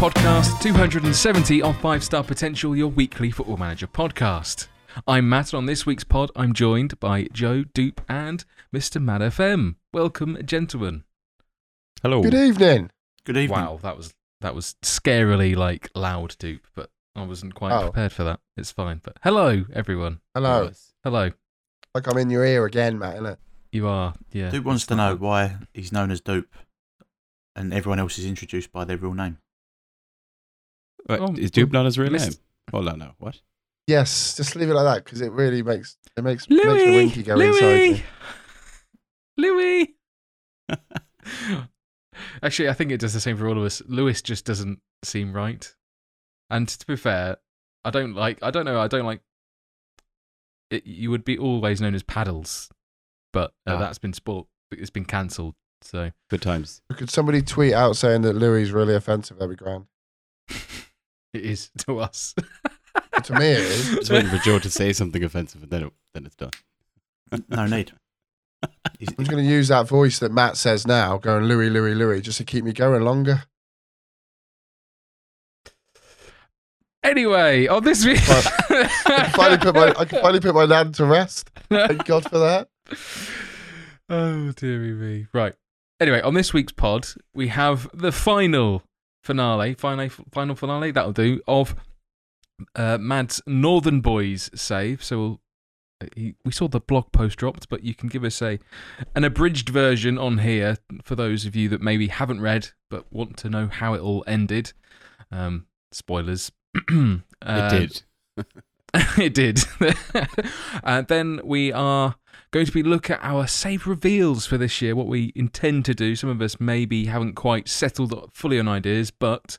Welcome to podcast 270 of 5 Star Potential, your weekly football manager podcast. I'm Matt, and on this week's pod, I'm joined by Joe, Dupe, and Mr. Mad FM. Welcome, gentlemen. Hello. Good evening. Good evening. Wow, that was that was scarily like loud, Dupe, but I wasn't quite Oh. prepared for that. It's fine. But hello, everyone. Hello. Hello. Like I'm in your ear again, Matt, innit? You are, yeah. Dupe wants to know why he's known as Dupe and everyone else is introduced by their real name. Wait, Oh, is Dupe not his real Miss- name? Hold on now. What? Yes, just leave it like that because it really makes it makes makes the winky go inside Louis, me. Louis. Actually, I think it does the same for all of us. Lewis just doesn't seem right. And to be fair, I don't like. I don't know. I don't like. It, you would be always known as Paddles, but uh, Ah. that's been sport. It's been cancelled. So Good times. Could somebody tweet out saying that Louis is really offensive? That'd be grand. It is to us. To me, it is. Just waiting for Joe to say something offensive, and then it, then it's done. No need. He's- I'm just going to use that voice that Matt says now, going Louis, Louis, Louis, just to keep me going longer. anyway, on this week, I can finally put my I can finally put my dad to rest. Thank God for that. oh dearie me. Right. Anyway, on this week's pod, we have the final finale, final final finale that'll do of uh, Mad's Northern Boys save. So we'll, uh, he, we saw the blog post dropped, but you can give us a an abridged version on here for those of you that maybe haven't read but want to know how it all ended. Um, spoilers. it Uh, did. it did. and then we are going to be look at our save reveals for this year, what we intend to do. Some of us maybe haven't quite settled fully on ideas, but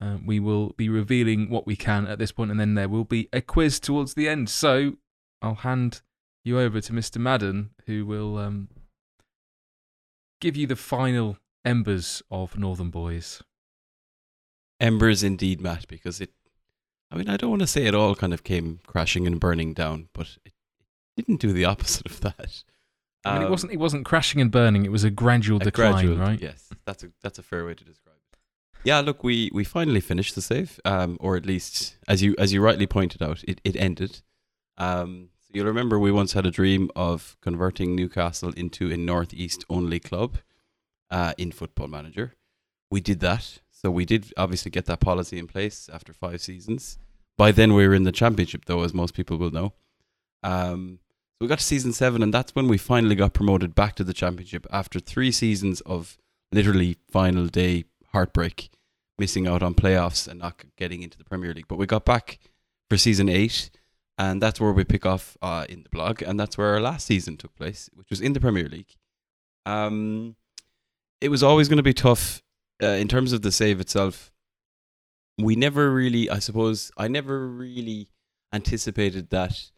uh, we will be revealing what we can at this point, and then there will be a quiz towards the end. So I'll hand you over to Mr. Madden, who will um, give you the final embers of Northern Boys. Embers indeed, Matt, because it. I mean, I don't want to say it all kind of came crashing and burning down, but it didn't do the opposite of that. I mean, it Um, wasn't it wasn't crashing and burning; it was a gradual a decline, gradual- right? Yes, that's a that's a fair way to describe it. Yeah, look, we we finally finished the save, um, or at least as you as you rightly pointed out, it it ended. Um, so you'll remember we once had a dream of converting Newcastle into a northeast only club, uh, in Football Manager. We did that, so we did obviously get that policy in place after five seasons. By then we were in the championship, though, as most people will know. Um, so we got to season seven, and that's when we finally got promoted back to the championship after three seasons of literally final day heartbreak, missing out on playoffs and not getting into the Premier League. But we got back for season eight, and that's where we pick off uh, in the blog, and that's where our last season took place, which was in the Premier League. Um, it was always going to be tough uh, in terms of the save itself. We never really, I suppose, I never really anticipated that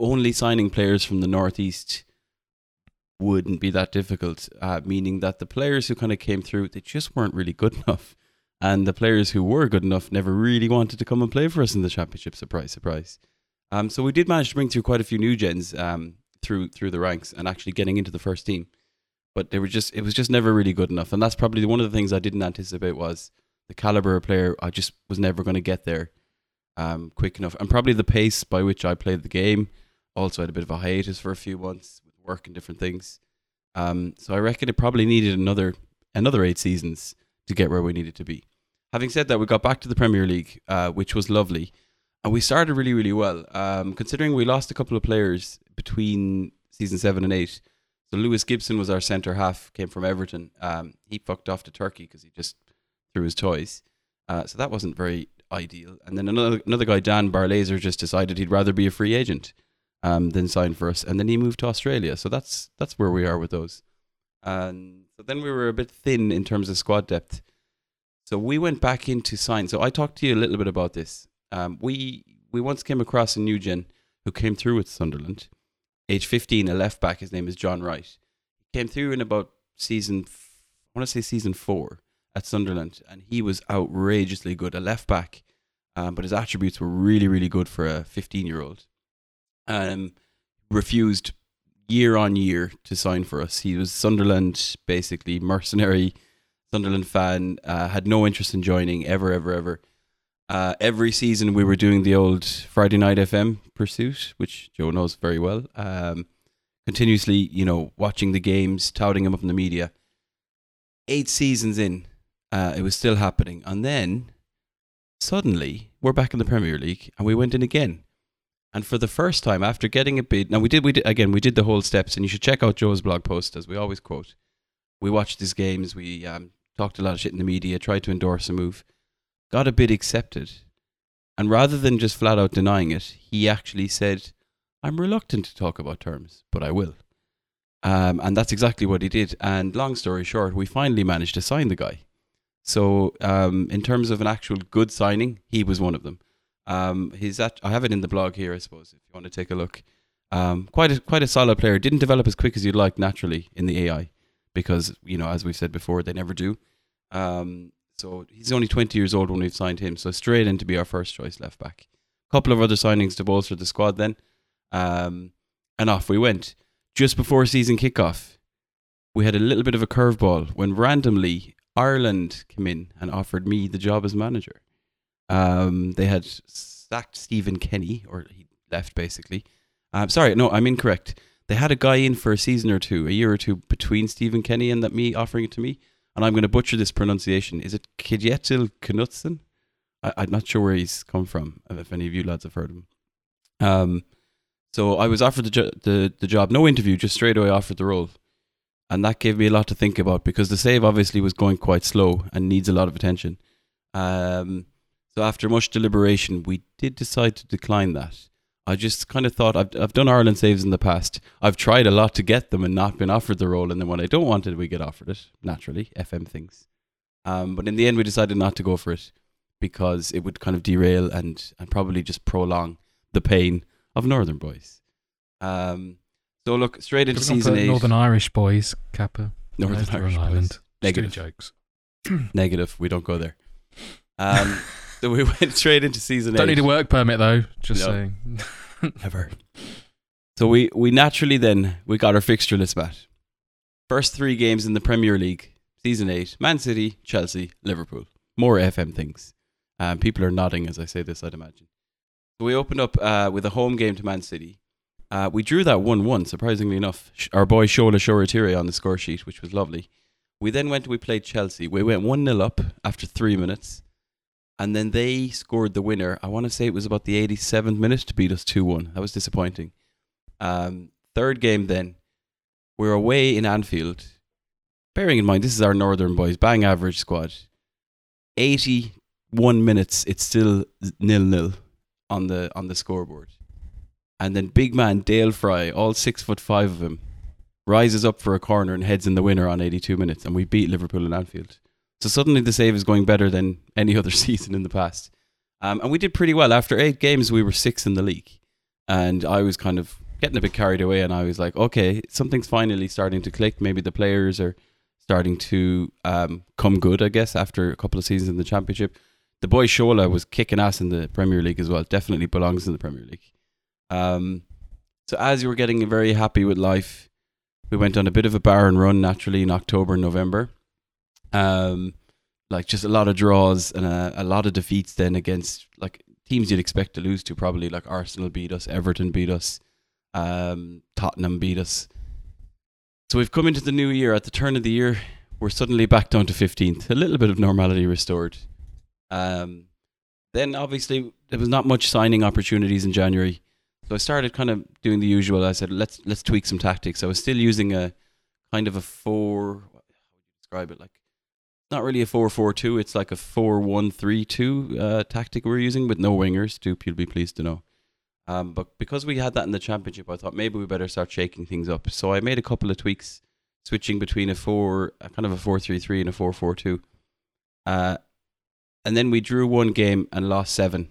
only signing players from the northeast wouldn't be that difficult. Uh, meaning that the players who kind of came through, they just weren't really good enough, and the players who were good enough never really wanted to come and play for us in the championship. Surprise, surprise. Um, so we did manage to bring through quite a few new gens um, through through the ranks and actually getting into the first team. But they were just it was just never really good enough, and that's probably one of the things I didn't anticipate was the caliber of player. I just was never going to get there um, quick enough, and probably the pace by which I played the game. Also had a bit of a hiatus for a few months with work and different things. Um, so I reckon it probably needed another another eight seasons to get where we needed to be. Having said that, we got back to the Premier League, uh, which was lovely, and we started really really well. Um, considering we lost a couple of players between season seven and eight. So Lewis Gibson was our centre half, came from Everton. Um, he fucked off to Turkey because he just threw his toys. Uh, so that wasn't very ideal. And then another another guy, Dan Barlaser, just decided he'd rather be a free agent um, than sign for us, and then he moved to Australia. So that's that's where we are with those. And so then we were a bit thin in terms of squad depth. So we went back into sign. So I talked to you a little bit about this. Um, we we once came across a new gen who came through with Sunderland, age 15, a left back. His name is John Wright. He came through in about season, I want to say season four at Sunderland, and he was outrageously good, a left back. Um, but his attributes were really, really good for a 15 year old. Um, refused year on year to sign for us. He was Sunderland, basically mercenary, Sunderland fan, uh, had no interest in joining ever, ever, ever. Uh, every season we were doing the old Friday night FM pursuit, which Joe knows very well. Um, continuously, you know, watching the games, touting them up in the media. Eight seasons in, uh, it was still happening, and then suddenly we're back in the Premier League, and we went in again. And for the first time, after getting a bid, now we did, we did again, we did the whole steps, and you should check out Joe's blog post as we always quote. We watched these games, we um, talked a lot of shit in the media, tried to endorse a move, got a bid accepted, and rather than just flat out denying it, he actually said, "I'm reluctant to talk about terms, but I will." Um, and that's exactly what he did. And long story short, we finally managed to sign the guy. So, um, in terms of an actual good signing, he was one of them. Um, he's at, I have it in the blog here, I suppose, if you want to take a look. Um, quite a quite a solid player. Didn't develop as quick as you'd like naturally in the AI, because you know, as we've said before, they never do. Um, so he's only 20 years old when we've signed him. So straight in to be our first choice left back. A couple of other signings to bolster the squad then, um, and off we went. Just before season kickoff, we had a little bit of a curveball when randomly Ireland came in and offered me the job as manager. Um, they had sacked Stephen Kenny, or he left basically. Um, sorry, no, I'm incorrect. They had a guy in for a season or two, a year or two between Stephen Kenny and that me offering it to me. And I'm going to butcher this pronunciation. Is it Kjetil Knutsen? I, I'm not sure where he's come from. If any of you lads have heard him. Um, so I was offered the, jo- the the job, no interview, just straight away offered the role, and that gave me a lot to think about because the save obviously was going quite slow and needs a lot of attention. Um, so after much deliberation, we did decide to decline that. I just kind of thought I've I've done Ireland saves in the past. I've tried a lot to get them and not been offered the role, and then when I don't want it, we get offered it naturally. FM things, um, but in the end, we decided not to go for it because it would kind of derail and and probably just prolong the pain of Northern boys. Um, so look straight into season eight. Northern Irish boys, Kappa. Northern Irish wrong boys. island. Just doing Negative. jokes. Negative. We don't go there. Um, so we went straight into season Don't eight. need a work permit though. Just No. saying. Never. So we we naturally then we got our fixture list back. First three games in the Premier League, season eight: Man City, Chelsea, Liverpool. More FM things. Um, people are nodding as I say this. I'd imagine. So we opened up uh, with a home game to Man City. Uh, we drew that one-one. Surprisingly enough, Sh- our boy Shola Shoretire on the score sheet, which was lovely. We then went. We played Chelsea. We went one 0 up after three minutes. And then they scored the winner. I want to say it was about the 87th minute to beat us 2 1. That was disappointing. Um, third game then, we're away in Anfield. Bearing in mind, this is our Northern boys, bang average squad. 81 minutes, it's still nil nil on the on the scoreboard. And then big man Dael Fry, all six foot five of him, rises up for a corner and heads in the winner on 82 minutes, and we beat Liverpool in Anfield. So suddenly the save is going better than any other season in the past. Um, and we did pretty well. After eight games, we were sixth in the league. And I was kind of getting a bit carried away. And I was like, okay, something's finally starting to click. Maybe the players are starting to um, come good, I guess, after a couple of seasons in the Championship. The boy Shola was kicking ass in the Premier League as well. Definitely belongs in the Premier League. Um, so as you were getting very happy with life, we went on a bit of a barren run naturally in October and November. Um, like just a lot of draws and a, a lot of defeats then against like teams you'd expect to lose to probably like Arsenal beat us, Everton beat us, um, Tottenham beat us. So we've come into the new year at the turn of the year. We're suddenly back down to 15th, a little bit of normality restored. Um, then obviously there was not much signing opportunities in January, so I started kind of doing the usual. I said let's let's tweak some tactics. I was still using a kind of a four. How would you describe it? Like not really a four four two. It's like a four one three two uh, tactic we're using with no wingers. Dupe, you'll be pleased to know. Um, but because we had that in the championship, I thought maybe we better start shaking things up. So I made a couple of tweaks, switching between a four, a kind of a four three three and a four four two. Uh, and then we drew one game and lost seven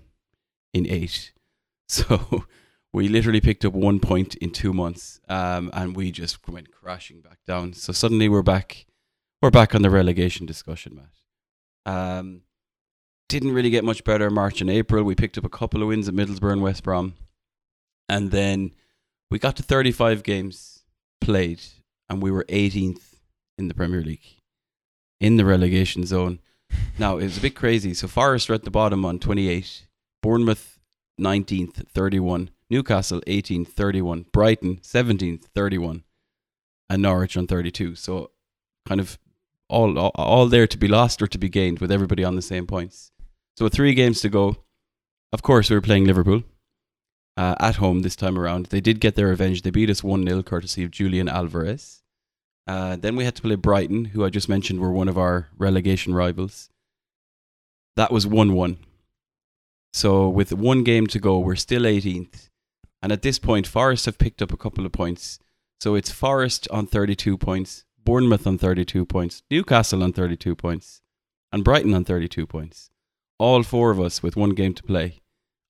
in eight. So we literally picked up one point in two months, um, and we just went crashing back down. So suddenly we're back, we're back on the relegation discussion, Matt. Um, didn't really get much better March and April. We picked up a couple of wins at Middlesbrough and West Brom, and then we got to 35 games played, and we were 18th in the Premier League. in the relegation zone. Now, it was a bit crazy. So Forest are at the bottom on 28, Bournemouth 19th, 31, Newcastle 18th, 31, Brighton 17th, 31, and Norwich on 32. So kind of all, all all there to be lost or to be gained with everybody on the same points. So with three games to go, of course we were playing Liverpool uh, at home this time around. They did get their revenge. They beat us 1 0 courtesy of Julian Alvarez. Uh, then we had to play Brighton, who I just mentioned were one of our relegation rivals. That was 1 1. So with one game to go, we're still 18th. And at this point, Forest have picked up a couple of points. So it's Forest on 32 points, Bournemouth on 32 points, Newcastle on 32 points, and Brighton on 32 points. All four of us with one game to play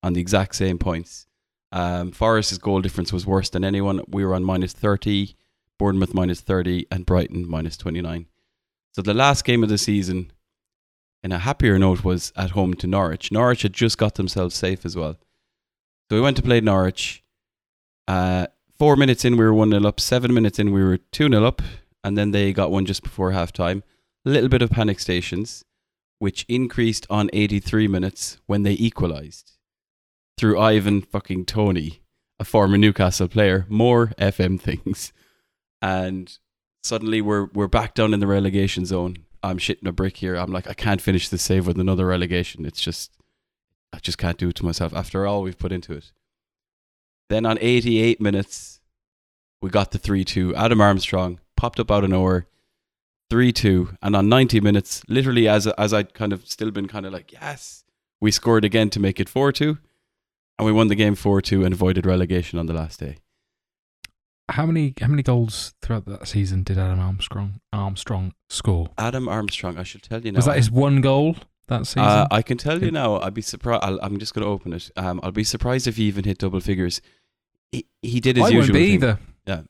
on the exact same points. Um, Forest's goal difference was worse than anyone. We were on minus 30, Bournemouth minus 30, and Brighton minus 29. So the last game of the season, in a happier note, was at home to Norwich. Norwich had just got themselves safe as well. So we went to play Norwich. Uh, four minutes in, we were 1 0 up. Seven minutes in, we were 2 0 up. And then they got one just before half time. A little bit of panic stations, which increased on 83 minutes when they equalised through Ivan fucking Toney, a former Newcastle player. More FM things. And suddenly we're we're back down in the relegation zone. I'm shitting a brick here. I'm like, I can't finish this save with another relegation. It's just I just can't do it to myself after all we've put into it. Then on 88 minutes, we got the 3 2. Adam Armstrong popped up out of nowhere, 3 2. And on 90 minutes, literally as, as I'd kind of still been kind of like, yes, we scored again to make it 4 2. And we won the game 4 2 and avoided relegation on the last day. How many how many goals throughout that season did Adam Armstrong Armstrong score? Adam Armstrong, I should tell you now. Was that his one goal that season? Uh, I can tell you now. I'd be surprised. I'm just going to open it. Um, I'll be surprised if he even hit double figures. He, he did his I usual won't be thing. either. Yeah.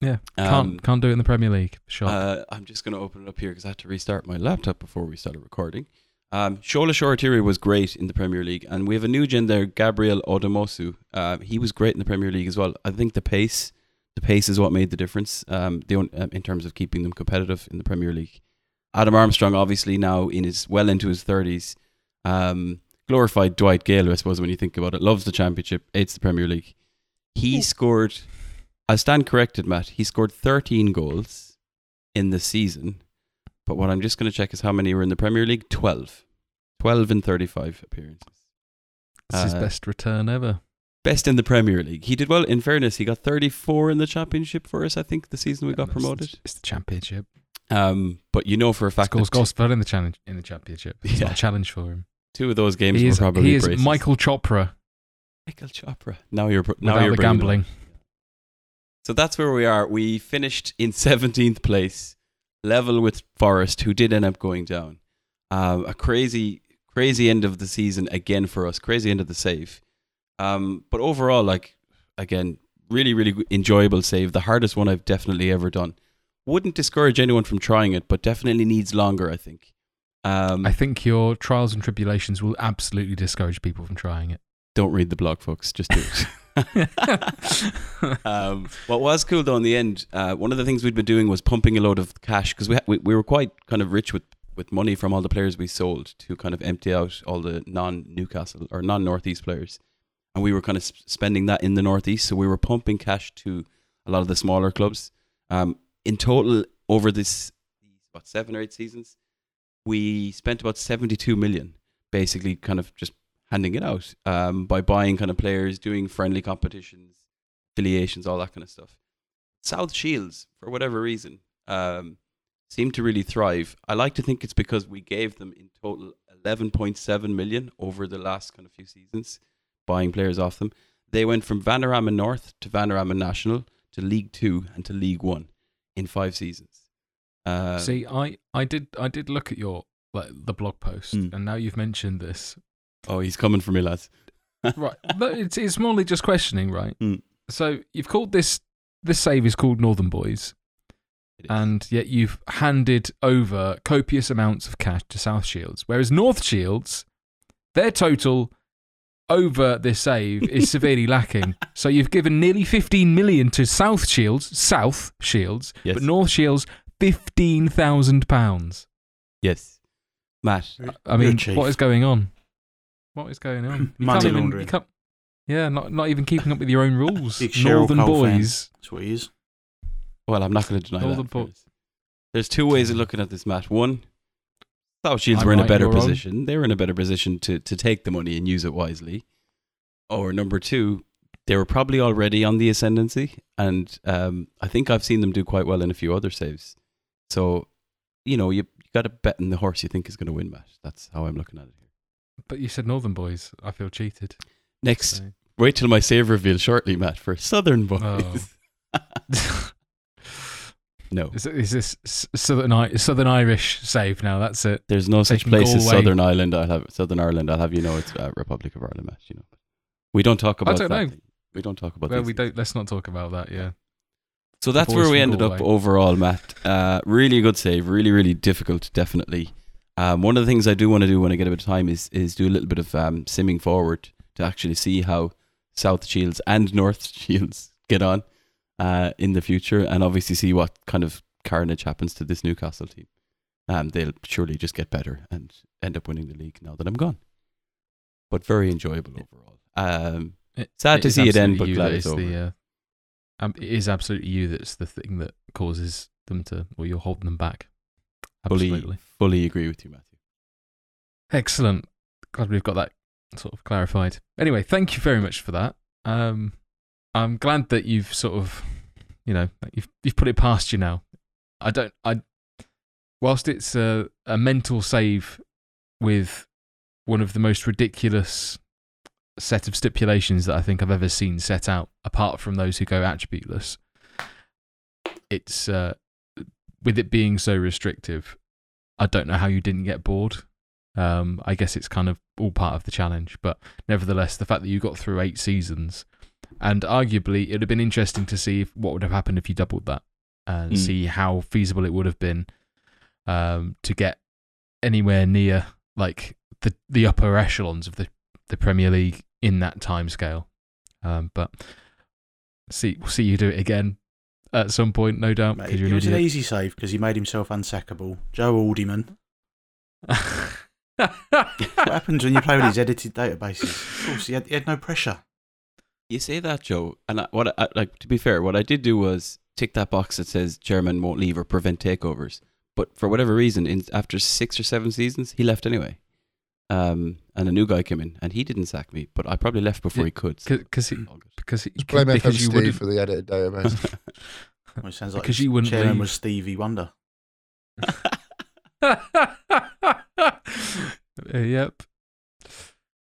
Yeah. Um, can't can't do it in the Premier League. Sure. Uh, I'm just going to open it up here because I had to restart my laptop before we started recording. Um, Shola Shoretire was great in the Premier League, and we have a new gen there, Gabriel Odomosu. Uh, he was great in the Premier League as well. I think the pace, the pace is what made the difference. Um, the, on- um, in terms of keeping them competitive in the Premier League. Adam Armstrong, obviously now in his well into his thirties, um, glorified Dwight Gayle, I suppose when you think about it. Loves the Championship, hates the Premier League. He scored. I stand corrected, Matt. He scored 13 goals in the season. But what I'm just going to check is how many were in the Premier League. 12. 12 in 35 appearances. it's his uh, best return ever. Best in the Premier League. He did well. In fairness, he got 34 in the Championship for us. I think the season we got promoted. It's the Championship. Um, but you know for a fact Scores goals further in the challenge in the Championship. It's not Yeah. a challenge for him. two of those games He were is, probably he is braces. Michael Chopra Michael Chopra. Now you're now without you're the up. So that's where we are. We finished in 17th place, level with Forest, who did end up going down. Um, a crazy, crazy end of the season again for us. Crazy end of the save. Um, but overall, like again, really, really enjoyable save. The hardest one I've definitely ever done. Wouldn't discourage anyone from trying it, but definitely needs longer. I think. Um, I think your trials and tribulations will absolutely discourage people from trying it. don't read the blog, folks. Just do it. um, what was cool though in the end, uh, one of the things we'd been doing was pumping a load of cash because we, ha- we we were quite kind of rich with with money from all the players we sold to kind of empty out all the non Newcastle or non Northeast players, and we were kind of s- spending that in the Northeast. So we were pumping cash to a lot of the smaller clubs. Um, in total, over this what seven or eight seasons, we spent about seventy two million, basically kind of just handing it out um, by buying kind of players, doing friendly competitions, affiliations, all that kind of stuff. South Shields, for whatever reason, um, seem to really thrive. I like to think it's because we gave them in total 11.7 million over the last kind of few seasons, buying players off them. They went from Vanarama North to Vanarama National to League Two and to League One in five seasons. Uh, See, I, I did I did look at your like the blog post, Mm. and now you've mentioned this. Oh, he's coming for me, lads. right, but it's it's more just questioning, right? Mm. So you've called this this save is called Northern Boys, and yet you've handed over copious amounts of cash to South Shields, whereas North Shields, their total over this save is severely lacking. So you've given nearly 15 million to South Shields, South Shields, Yes. but North Shields 15,000 pounds. Yes, Matt. I mean, what is going on? What is going on? You Money can't even, laundering. you yeah, not not even keeping up with your own rules. Big Cheryl Northern Cole fan. boys. That's what he is. Well, I'm not going to deny All that. the in. There's two ways of looking at this, match. One, South Shields I'm were in a right, better you're wrong. position. They were in a better position to, to take the money and use it wisely. Or number two, they were probably already on the ascendancy, and um, I think I've seen them do quite well in a few other saves. So, you know, you you got to bet on the horse you think is going to win, Matt. That's how I'm looking at it here. But you said Northern boys. I feel cheated. Next, So- wait till my save reveal shortly, Matt, for Southern boys. Oh. no, is, is this Southern I- Southern Irish save now? That's it. there's no such place as Southern Ireland. I'll have Southern Ireland. I'll have you know it's uh, Republic of Ireland, Matt. You know, we don't talk about I don't that. know. We don't talk about. Well, we things. don't. Let's not talk about that. Yeah. So that's where we ended up overall, Matt. Uh, really good save. Really, really difficult. Definitely. Um, one of the things I do want to do when I get a bit of time is is do a little bit of um, simming forward to actually see how South Shields and North Shields get on uh, in the future, and obviously see what kind of carnage happens to this Newcastle team. Um, they'll surely just get better and end up winning the league now that I'm gone. But very enjoyable overall. Um, It- Sad to see it end, but glad it's is The, over. uh, um, it is absolutely you that's the thing that causes them to, or you're holding them back. Fully, fully agree with you, Matthew. Excellent. Glad we've got that sort of clarified. Anyway, thank you very much for that. Um, I'm glad that you've sort of, you know, you've you've put it past you now. I don't. I, whilst it's a a mental save with one of the most ridiculous set of stipulations that I think I've ever seen set out, apart from those who go attributeless. It's uh, with it being so restrictive. I don't know how you didn't get bored. Um, I guess it's kind of all part of the challenge, but nevertheless, the fact that you got through eight seasons, and arguably, it'd have been interesting to see if, what would have happened if you doubled that, and Mm. see how feasible it would have been um, to get anywhere near like the the upper echelons of the the Premier League in that time scale. Um, but see, we'll see you do it again at some point, no doubt, Mate, it you're an was an idiot. easy save because he made himself unsackable. Joe Alderman. What happens when you play with these edited databases? Of course, he had, he had no pressure. You say that, Joe, and I, what I, like to be fair, what I did do was tick that box that says chairman won't leave or prevent takeovers. But for whatever reason, in, after six or seven seasons, he left anyway. Um, and a new guy came in, and he didn't sack me, but I probably left before Yeah, he could. so because he, all good. because he, Just blame FM because you Steve wouldn't for the edited database. Well, it sounds like Because his you wouldn't chairman leave. was Stevie Wonder. Uh, yep.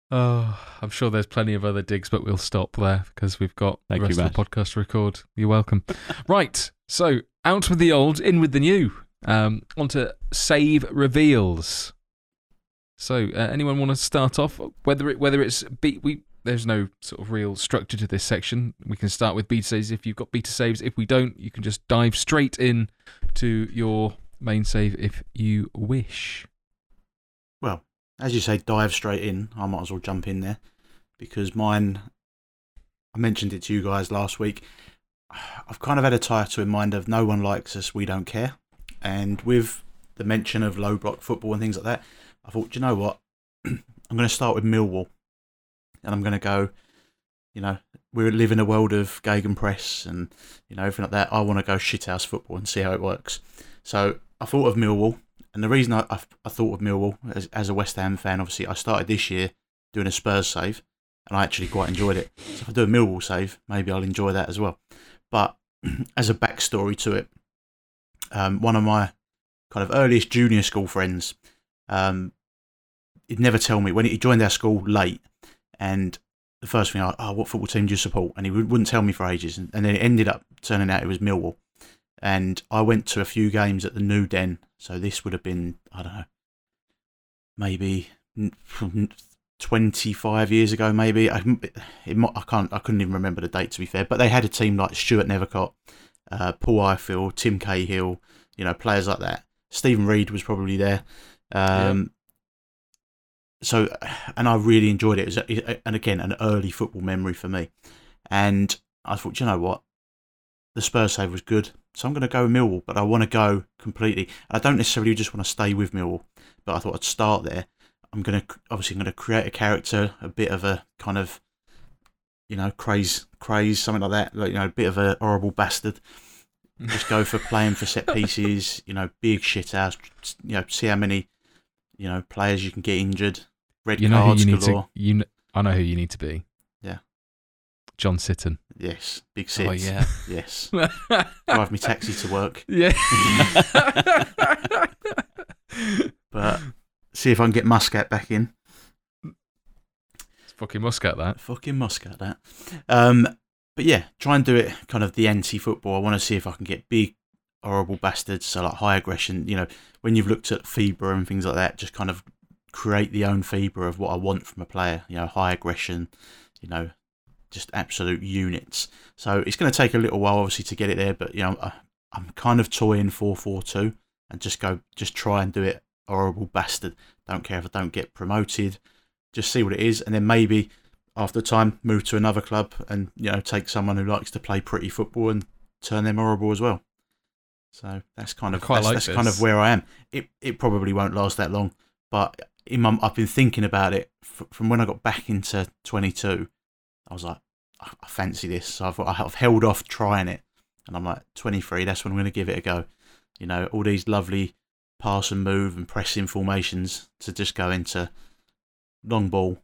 Oh, I'm sure there's plenty of other digs, but we'll stop there because we've got Thank the you, rest of the podcast to record. You're welcome. right, so out with the old, in with the new. Um, on to save reveals. So, uh, anyone want to start off? Whether it whether it's beat we there's no sort of real structure to this section. We can start with beta saves if you've got beta saves. If we don't, you can just dive straight in to your main save if you wish. Well, as you say, dive straight in. I might as well jump in there because mine. I mentioned it to you guys last week. I've kind of had a title in mind of "No one likes us, we don't care," and with the mention of low block football and things like that, I thought, "Do you know what? I'm going to start with Millwall, and I'm going to go. You know, we live in a world of Gegenpress and you know everything like that. I want to go shithouse football and see how it works. So I thought of Millwall, and the reason I, I, I thought of Millwall as, as a West Ham fan, obviously, I started this year doing a Spurs save, and I actually quite enjoyed it. So if I do a Millwall save, maybe I'll enjoy that as well. But as a backstory to it, um, one of my kind of earliest junior school friends, um, he'd never tell me when he joined our school late, and the first thing I, oh, what football team do you support? And he would- wouldn't tell me for ages, and, and then it ended up turning out it was Millwall. And I went to a few games at the New Den, so this would have been I don't know, maybe from 25 years ago, maybe. I, it, I can't, I couldn't even remember the date to be fair. But they had a team like Stuart Nethercott, uh, Paul Ifill, Tim Cahill, you know, players like that. Steven Reid was probably there. Um, So, and I really enjoyed it. It was, a- and again, an early football memory for me. And I thought, you know what? The Spurs save was good. So I'm going to go Millwall, but I want to go completely. I don't necessarily just want to stay with Millwall, but I thought I'd start there. I'm going to obviously I'm going to create a character, a bit of a kind of, you know, craze, craze, something like that. Like you know, a bit of a horrible bastard. Just go for playing for set pieces. You know, big shit house. You know, see how many, you know, players you can get injured. Red You know who cards you need galore. to. You. kn- I know who you need to be. Yeah. John Sitton. Yes, big sits. Oh yeah. Yes, drive me taxi to work. yeah. But see if I can get Muscat back in. it's fucking Muscat that. Fucking Muscat, that. Um, but yeah, try and do it kind of the anti football. I want to see if I can get big, horrible bastards. So like high aggression. You know, when you've looked at FIBA and things like that, just kind of create the own FIBA of what I want from a player. You know, high aggression. You know, just absolute units. So it's going to take a little while, obviously, to get it there. But you know, I, I'm kind of toying four four two and just go, just try and do it horrible bastard. Don't care if I don't get promoted. Just see what it is, and then maybe after time move to another club and you know take someone who likes to play pretty football and turn them horrible as well. So that's kind of that's, like that's kind of where I am. It it probably won't last that long, but in my, I've been thinking about it from when I got back into 22. I was like, I, I fancy this. So I've I've held off trying it, and I'm like 23. That's when I'm going to give it a go. You know, all these lovely pass and move and pressing formations to just go into long ball,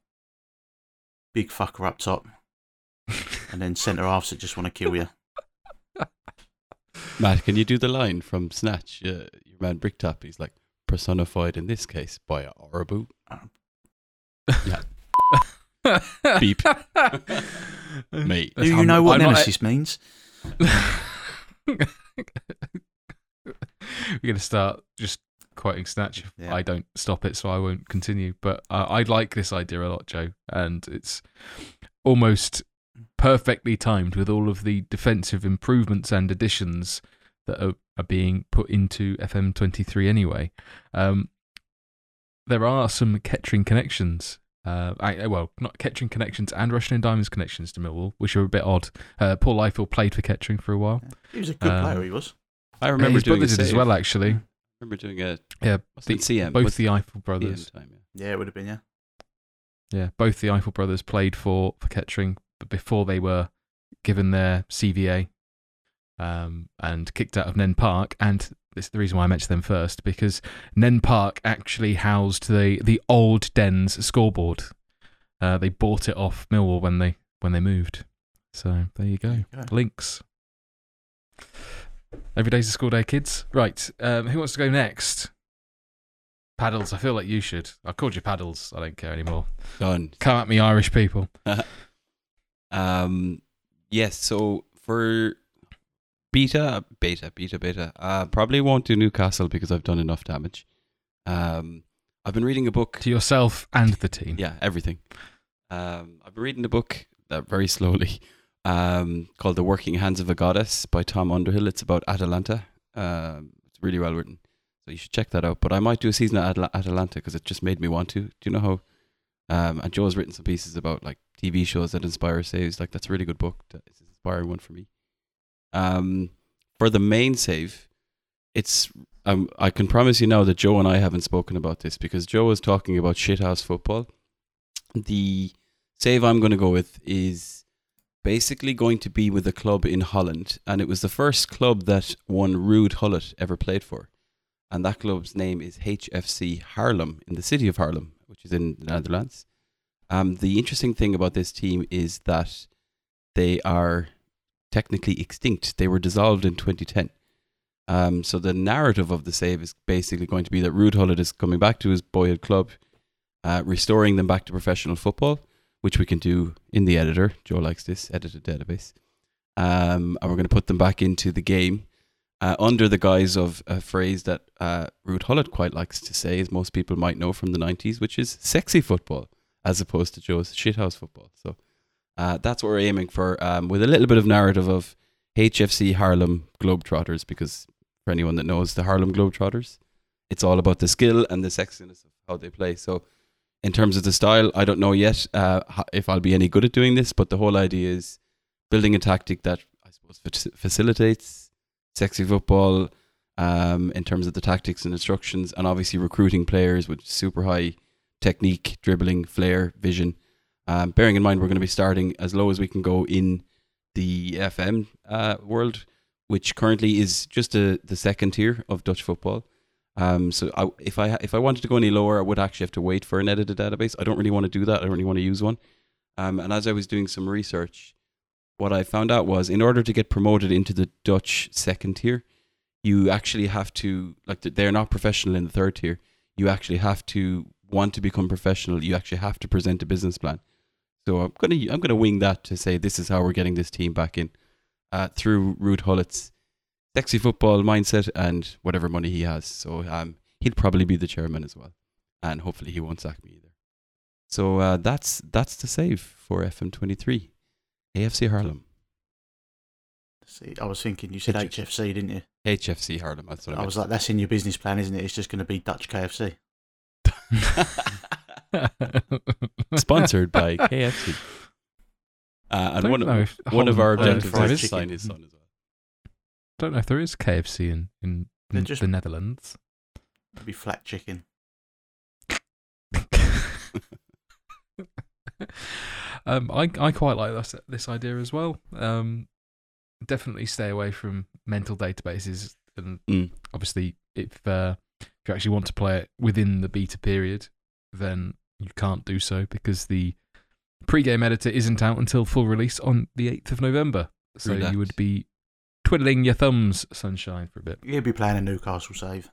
big fucker up top, and then centre halves that just want to kill you. Matt, can you do the line from Snatch? Uh, your man Bricktop. He's like personified in this case by a Orabu. Beep. Mate. Do you know what I'm not- nemesis means? We're going to start just quoting Snatch. Yeah. I don't stop it, so I won't continue. But uh, I like this idea a lot, Joe, and it's almost perfectly timed with all of the defensive improvements and additions that are, are being put into FM23 anyway. Um, there are some Kettering connections. Uh, I, well, not Kettering connections and Rushden and Diamonds connections to Millwall, which are a bit odd. Uh, Paul Ifill played for Kettering for a while. He was a good Um, player. He was. I remember his doing brother did as well, actually. I remember doing a Yeah, the- CM. both the Ifill brothers. time, yeah. Yeah, it would have been. Yeah. Yeah, both the Ifill brothers played for for Kettering, but before they were given their CVA um, and kicked out of Nene Park. And this is the reason why I mentioned them first because Nene Park actually housed the the old Dens scoreboard. Uh, they bought it off Millwall when they when they moved. So there you go. Go. Links. Every day's a school day, kids. Right. Um, who wants to go next? Paddles. I feel like you should. I called you Paddles. I don't care anymore. Done. Come at me, Irish people. Um, yes. So for beta, beta, beta, beta, uh, probably won't do Newcastle because I've done enough damage. Um, I've been reading a book. To yourself and the team. Yeah, everything. Um, I've been reading a book uh, very slowly um, called The Working Hands of a Goddess by Tom Underhill. It's about Atalanta. Um, it's really well written. So you should check that out. But I might do a season at Atla- Atalanta because it just made me want to. Do you know how? Um, and Joe's written some pieces about like TV shows that inspire saves. Like that's a really good book. It's an inspiring one for me. Um, for the main save, it's um, I can promise you now that Joe and I haven't spoken about this because Joe was talking about shithouse football. The save I'm going to go with is basically going to be with a club in Holland, and it was the first club that one Ruud Gullit ever played for, and that club's name is HFC Haarlem in the city of Haarlem, which is in the Netherlands. Um, the interesting thing about this team is that they are technically extinct. They were dissolved in 2010. Um, so the narrative of the save is basically going to be that Gullit is coming back to his boyhood club, uh, restoring them back to professional football, which we can do in the editor. Joe likes this edited database. Um, and we're going to put them back into the game uh, under the guise of a phrase that uh, Ruud Gullit quite likes to say, as most people might know from the 90s, which is sexy football, as opposed to Joe's shithouse football. So uh, that's what we're aiming for, um, with a little bit of narrative of HFC Harlem Globetrotters, because for anyone that knows the Harlem Globetrotters, it's all about the skill and the sexiness of how they play. So, in terms of the style, I don't know yet uh, if I'll be any good at doing this, but the whole idea is building a tactic that I suppose fac- facilitates sexy football um, in terms of the tactics and instructions, and obviously recruiting players with super high technique, dribbling, flair, vision. Um, bearing in mind, we're going to be starting as low as we can go in the FM uh, world, which currently is just a, the second tier of Dutch football. Um, so I, if I if I wanted to go any lower, I would actually have to wait for an edited database. I don't really want to do that. I don't really want to use one. Um, and as I was doing some research, what I found out was in order to get promoted into the Dutch second tier, you actually have to like they're not professional in the third tier. You actually have to want to become professional. You actually have to present a business plan. So I'm gonna I'm gonna wing that to say this is how we're getting this team back in uh, through Ruud Gullit's sexy football mindset and whatever money he has. So um, he'll probably be the chairman as well, and hopefully he won't sack me either. So uh, that's that's the save for FM23, AFC Haarlem, See, I was thinking you said HFC. HFC, didn't you? HFC Haarlem. That's what I, I was like, that's in your business plan, isn't it? It's just going to be Dutch KFC. Like, sponsored by KFC. Uh, and one, know if one of our objectives fried is to sign his son as well. don't know if there is KFC in in, in just- the Netherlands. It'd be flat chicken. um, I I quite like this this idea as well. Um, definitely stay away from mental databases, and Mm. obviously, if uh, if you actually want to play it within the beta period, then you can't do so because the pre-game editor isn't out until full release on the eighth of November. So True you would be twiddling your thumbs, sunshine, for a bit. You'd be playing a Newcastle save.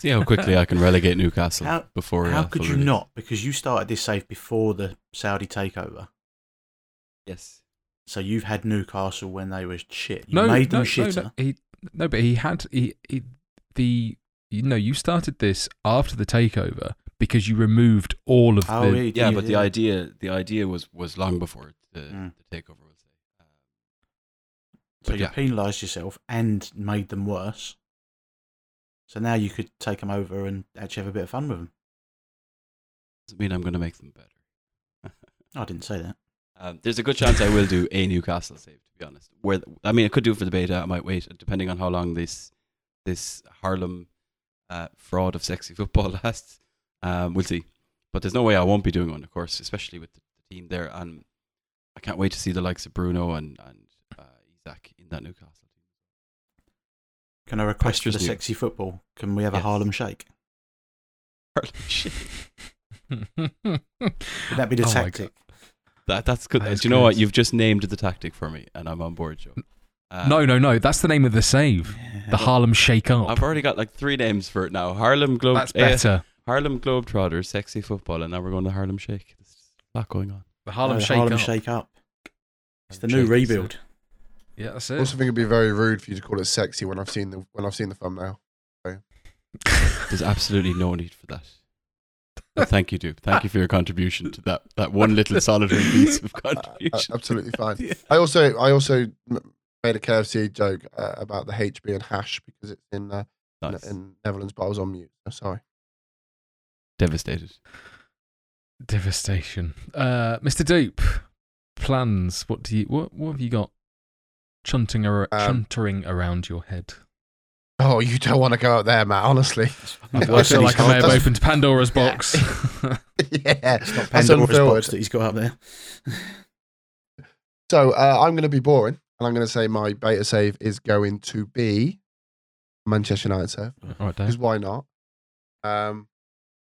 See how quickly I can relegate Newcastle How- before. How uh, could you release. not? Because you started this save before the Saudi takeover. Yes. So you've had Newcastle when they were shit. You no, made them no, shitter. No, no, he, no, but he had he, he the you know you started this after the takeover because you removed all of Oh, the yeah, Yeah, you- but the idea the idea was was long before the, Mm. the takeover. We'll say. Um, So you yeah. penalised yourself and made them worse. So now you could take them over and actually have a bit of fun with them. doesn't mean I'm going to make them better. I didn't say that. Um, there's a good chance I will do a Newcastle save. To be honest, where I mean I could do it for the beta. I might wait, depending on how long this this Harlem uh, fraud of sexy football lasts. Um, we'll see. But there's no way I won't be doing one, of course, especially with the, team there. And I can't wait to see the likes of Bruno and and uh, Isaac in that Newcastle team. Can I request for the new. sexy football? Can we have a Harlem Shake? Harlem. Would that be the Oh tactic? That that's good. That Do you know what? You've just named the tactic for me, and I'm on board, Joe. Uh, no, no, no. That's the name of the save. Yeah, The Harlem Shake Up. I've already got like three names for it now. Harlem Globe. That's eh, better. Harlem Globetrotters, sexy football, and now we're going to Harlem Shake. There's a lot going on. The Harlem no, Shake Harlem Up. Shake Up. It's the Harlem new rebuild. it. Yeah, that's it. I it. also think it'd be very rude for you to call it sexy when I've seen the when I've seen the thumbnail. There's absolutely no need for that. But thank you, Duke. Thank you for your contribution to that that one little solitary piece of Uh, contribution. absolutely fine. I also I also m- made a KFC joke uh, about the HB and hash because it's in uh, in- Nice. in Netherlands, but I was on mute. So sorry. Devastated. Devastation. Uh, Mr. Dupe, plans. What do you? What? What have you got? Chunting ar- Um, chuntering around your head. Oh, you don't want to go out there, Matt. Honestly. I I feel like I may have hot. opened Pandora's box. yeah, It's not That's Pandora's unfiltered. box that he's got up there. So uh, I'm going to be boring, and I'm going to say my beta save is going to be Manchester United save. All right, Because Dave. why not? Um,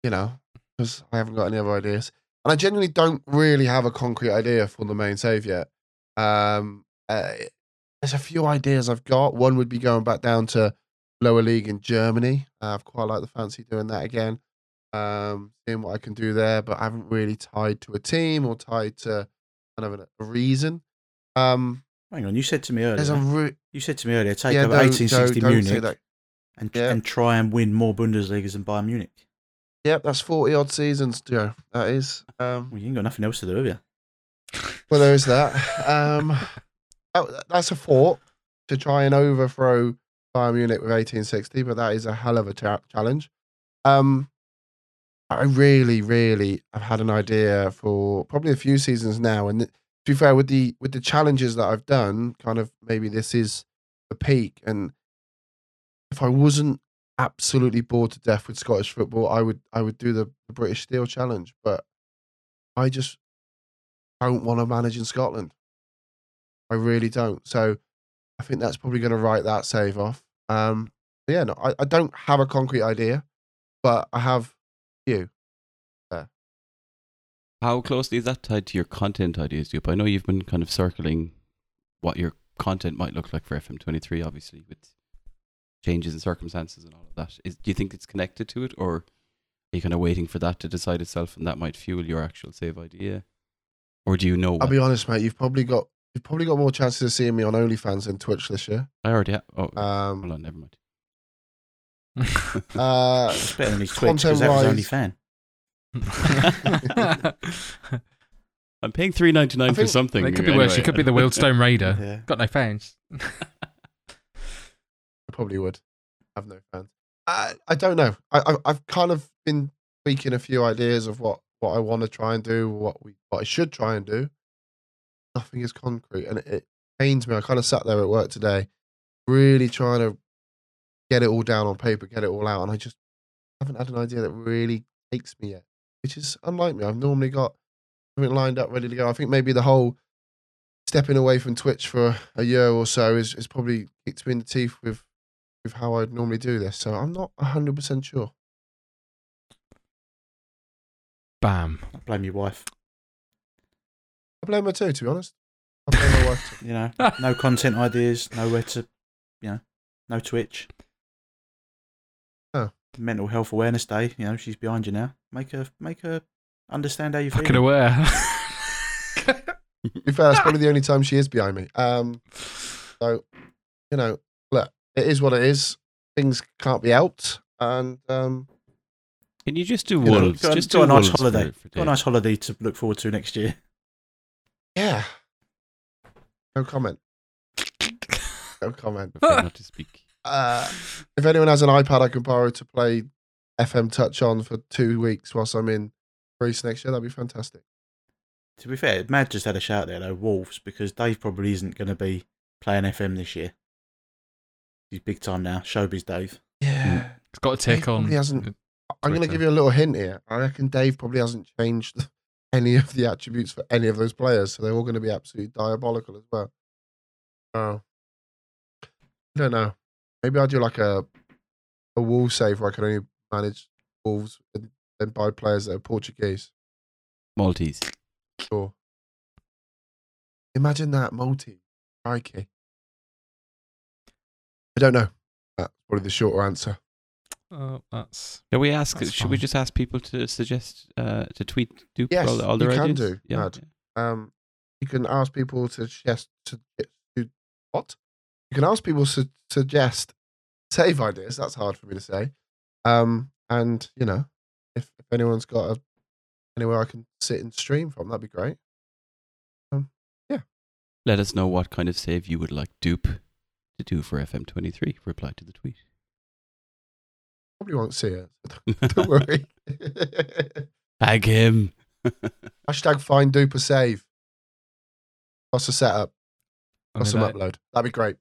you know, because I haven't got any other ideas, and I genuinely don't really have a concrete idea for the main save yet. Um, uh, there's a few ideas I've got. One would be going back down to lower league in Germany. Uh, I've quite like the fancy doing that again. Um, seeing what I can do there, but I haven't really tied to a team or tied to kind of a, a reason. Um, Hang on, you said to me there's a earlier. re- You said to me earlier, take yeah, over don't- 1860 don't- don't say Munich and Yeah. and try and win more Bundesligas than Bayern Munich. Yep, that's forty odd seasons, Joe. That is. Um, Well, you ain't got nothing else to do, have you? well, there is that. Um, oh, that's a thought to try and overthrow Bayern Munich with 1860, but that is a hell of a ta- challenge. Um, I really, really have had an idea for probably a few seasons now, and to be fair, with the with the challenges that I've done, kind of maybe this is the peak. And if I wasn't absolutely bored to death with Scottish football, I would I would do the, the British Steel Challenge. But I just don't want to manage in Scotland. I really don't. So I think that's probably going to write that save off. Um, yeah, no, I, I don't have a concrete idea, but I have you. How closely is that tied to your content ideas, Dupe? I know you've been kind of circling what your content might look like for FM23, obviously, with changes in circumstances and all of that. Is, do you think it's connected to it, or are you kind of waiting for that to decide itself and that might fuel your actual save idea? Or do you know? I'll What? be honest, mate. You've probably got you've probably got more chances of seeing me on OnlyFans than Twitch this year. I already have. Oh, hold Um, on, never mind. uh, It's better than his Twitch because that was only fan. I'm paying three ninety nine for something. it could be worse. anyway. You could be the Wildstone Raider. Yeah. Got no fans. I probably would have no fans. I I don't know. I, I I've kind of been tweaking a few ideas of what what I want to try and do, what we what I should try and do. Nothing is concrete, and it, it pains me. I kind of sat there at work today, really trying to get it all down on paper, get it all out, and I just haven't had an idea that really takes me yet, which is unlike me. I've normally got something lined up, ready to go. I think maybe the whole stepping away from Twitch for a year or so is, is probably kicked me in the teeth with with how I'd normally do this. So I'm not hundred percent sure. Bam. I blame your wife. I blame her too, to be honest. I blame my wife. Too. You know, no content ideas, nowhere to, you know, no Twitch. Mental Health Awareness Day. You know, she's behind you now. Make her, make her understand how you feel. Fucking aware. To be fair, that's probably the only time she is behind me. Um, so you know, look, it is what it is. Things can't be helped, and um, Can you just do You know, wolves? Got, just got do a nice holiday. For, for got a nice holiday to look forward to next year. yeah, no comment. No comment. Prefer not to speak. Uh, if anyone has an iPad I can borrow to play FM Touch on for two weeks whilst I'm in Greece next year, that'd be fantastic. To be fair, Mad just had a shout there though, Wolves, because Dave probably isn't going to be playing FM this year. He's big time now, showbiz Dave. Yeah. it's got a Dave tick on. probably hasn't- I'm going to give you a little hint here. I reckon Dave probably hasn't changed any of the attributes for any of those players, so they're all going to be absolutely diabolical as well. Oh, I don't know. Maybe I'll do like a a wall save where I can only manage wolves and then buy players that are Portuguese. Maltese. Sure. Imagine that multi. Crikey. I don't know. That's probably the shorter answer. Oh, that's. Can we ask? That's should we just ask people to suggest uh, to tweet Dupe Yes, all, all you their can ideas? do, Yeah. Mad. Um, you can ask people to suggest to, to what? You can ask people to suggest save ideas. That's hard for me to say. Um, and you know, if, if anyone's got a, anywhere I can sit and stream from, that'd be great. Yeah. Let us know what kind of save you would like Dupe to do for FM23. Reply to the tweet. Probably won't see it. Don't worry. Tag him. Hashtag find duper save. What's a setup? Mean, some upload. That'd be great.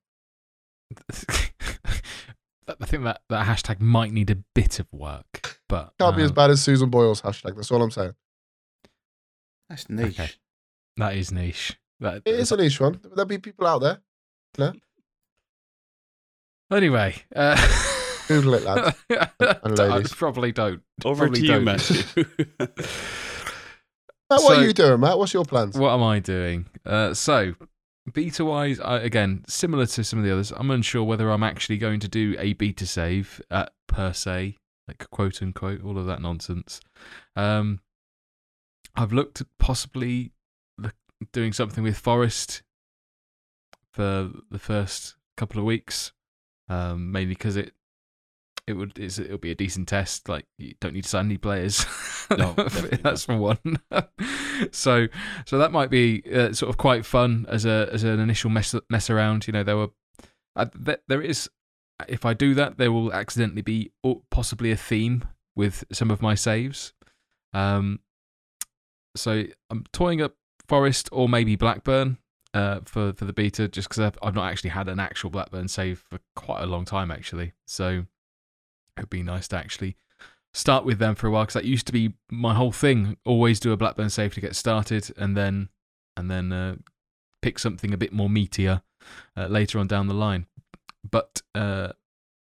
I think that, that hashtag might need a bit of work, but Can't be as um, bad as Susan Boyle's hashtag. That's all I'm saying. That's niche. Okay. That is niche. That, It is a niche one. There'll be people out there. No. Anyway, uh, Google it, lads. and I ladies. probably don't. Over Probably to you, don't. Matthew. Matt, what So- are you doing, Matt? What's your plans? What am I doing? Uh, so, beta wise, again, similar to some of the others, I'm unsure whether I'm actually going to do a beta save uh, per se, like quote unquote, all of that nonsense. Um, I've looked at possibly doing something with Forest for the first couple of weeks, um, mainly because it. It would it'll be a decent test. Like you don't need to sign any players. No, that's for one. so so that might be uh, sort of quite fun as a as an initial mess mess around. You know, there were uh, th- there is if I do that, there will accidentally be possibly a theme with some of my saves. Um, so I'm toying up Forest or maybe Blackburn. uh, for for the beta, just because I've, I've not actually had an actual Blackburn save for quite a long time actually. So it'd be nice to actually start with them for a while because that used to be my whole thing. Always do a Blackburn save to get started, and then and then uh, pick something a bit more meatier uh, later on down the line. But uh,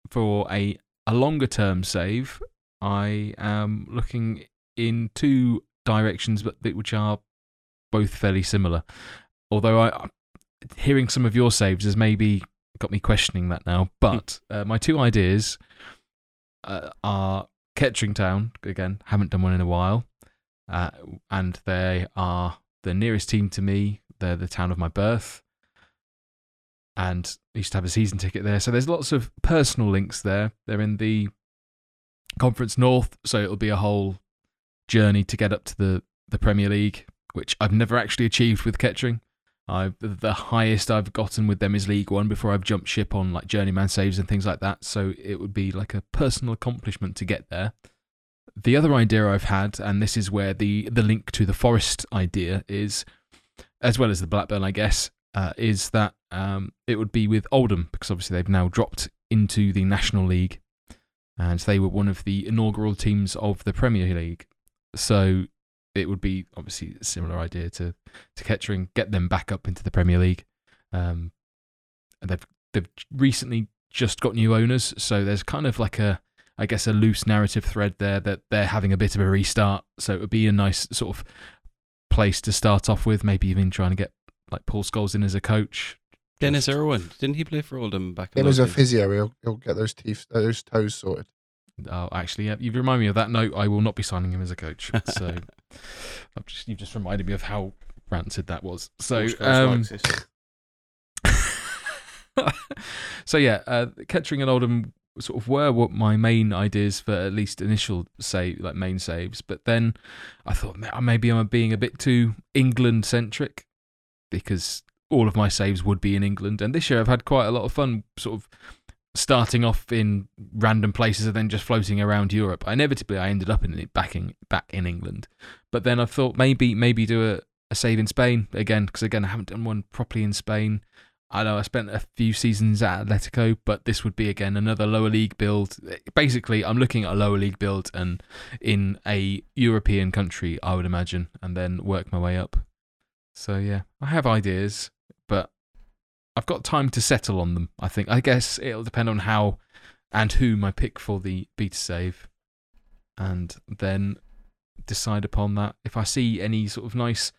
for a a longer term save, I am looking in two directions, but which are both fairly similar. Although I, hearing some of your saves has maybe got me questioning that now. But uh, my two ideas uh, are Kettering Town again. Haven't done one in a while, uh, and they are the nearest team to me. They're the town of my birth, and I used to have a season ticket there. So there's lots of personal links there. They're in the Conference North, so it'll be a whole journey to get up to the the Premier League, which I've never actually achieved with Kettering. I the highest I've gotten with them is League One before I've jumped ship on like journeyman saves and things like that. So it would be like a personal accomplishment to get there. The other idea I've had, and this is where the the link to the Forest idea is, as well as the Blackburn, I guess, uh, is that um, it would be with Oldham because obviously they've now dropped into the National League, and they were one of the inaugural teams of the Premier League. So it would be obviously a similar idea to to Kettering, get them back up into the Premier League. Um, and they've they've recently just got new owners, so there's kind of like a I guess a loose narrative thread there that they're having a bit of a restart. So it would be a nice sort of place to start off with, maybe even trying to get like Paul Scholes in as a coach. Denis Irwin, didn't he play for Oldham back in Him as a physio, he'll, he'll get those teeth, those toes sorted. Oh, actually, yeah, you've reminded me of that note. I will not be signing him as a coach. So I've just, you've just reminded me of how rancid that was. So, um, so yeah, uh, Kettering and Oldham sort of were what my main ideas for at least initial save, like main saves. But then I thought maybe I'm being a bit too England centric because all of my saves would be in England. And this year I've had quite a lot of fun, sort of starting off in random places and then just floating around Europe. Inevitably, I ended up in it back in back in England. But then I thought maybe maybe do a, a save in Spain again because again I haven't done one properly in Spain. I know I spent a few seasons at Atletico, but this would be again another lower league build. Basically, I'm looking at a lower league build and in a European country, I would imagine, and then work my way up. So yeah, I have ideas, I've got time to settle on them. I think. I guess it'll depend on how and whom I pick for the beta save, and then decide upon that. If I see any sort of nice